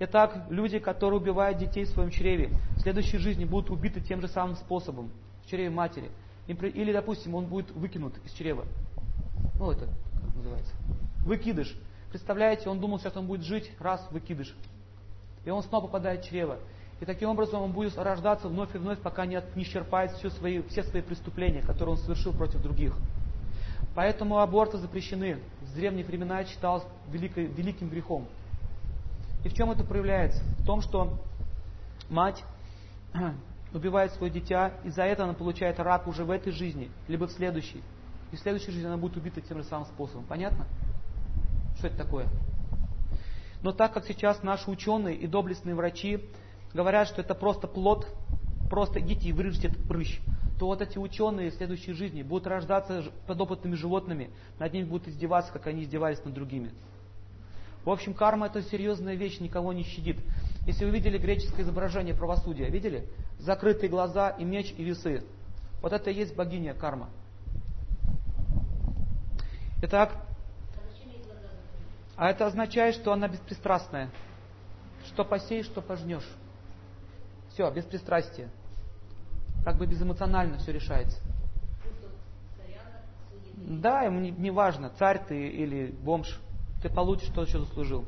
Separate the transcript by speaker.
Speaker 1: Итак, люди, которые убивают детей в своем чреве, в следующей жизни будут убиты тем же самым способом, в чреве матери. Или, допустим, он будет выкинут из чрева. Ну, это как называется. Выкидыш. Представляете, он думал, сейчас он будет жить, раз, выкидыш. И он снова попадает в чрево. И таким образом он будет рождаться вновь и вновь, пока не, не исчерпает все свои, все свои преступления, которые он совершил против других. Поэтому аборты запрещены. В древние времена считалось великой, великим грехом. И в чем это проявляется? В том, что мать убивает свое дитя, и за это она получает рак уже в этой жизни, либо в следующей. И в следующей жизни она будет убита тем же самым способом. Понятно? Что это такое? Но так как сейчас наши ученые и доблестные врачи говорят, что это просто плод, просто идите и прыщ, то вот эти ученые в следующей жизни будут рождаться подопытными животными, над ними будут издеваться, как они издевались над другими. В общем, карма это серьезная вещь, никого не щадит. Если вы видели греческое изображение правосудия, видели? Закрытые глаза и меч и весы. Вот это и есть богиня карма. Итак, а это означает, что она беспристрастная. Что посеешь, что пожнешь. Все, беспристрастие. Как бы безэмоционально все решается. Да, ему не, не важно, царь ты или бомж. Ты получишь то, что заслужил.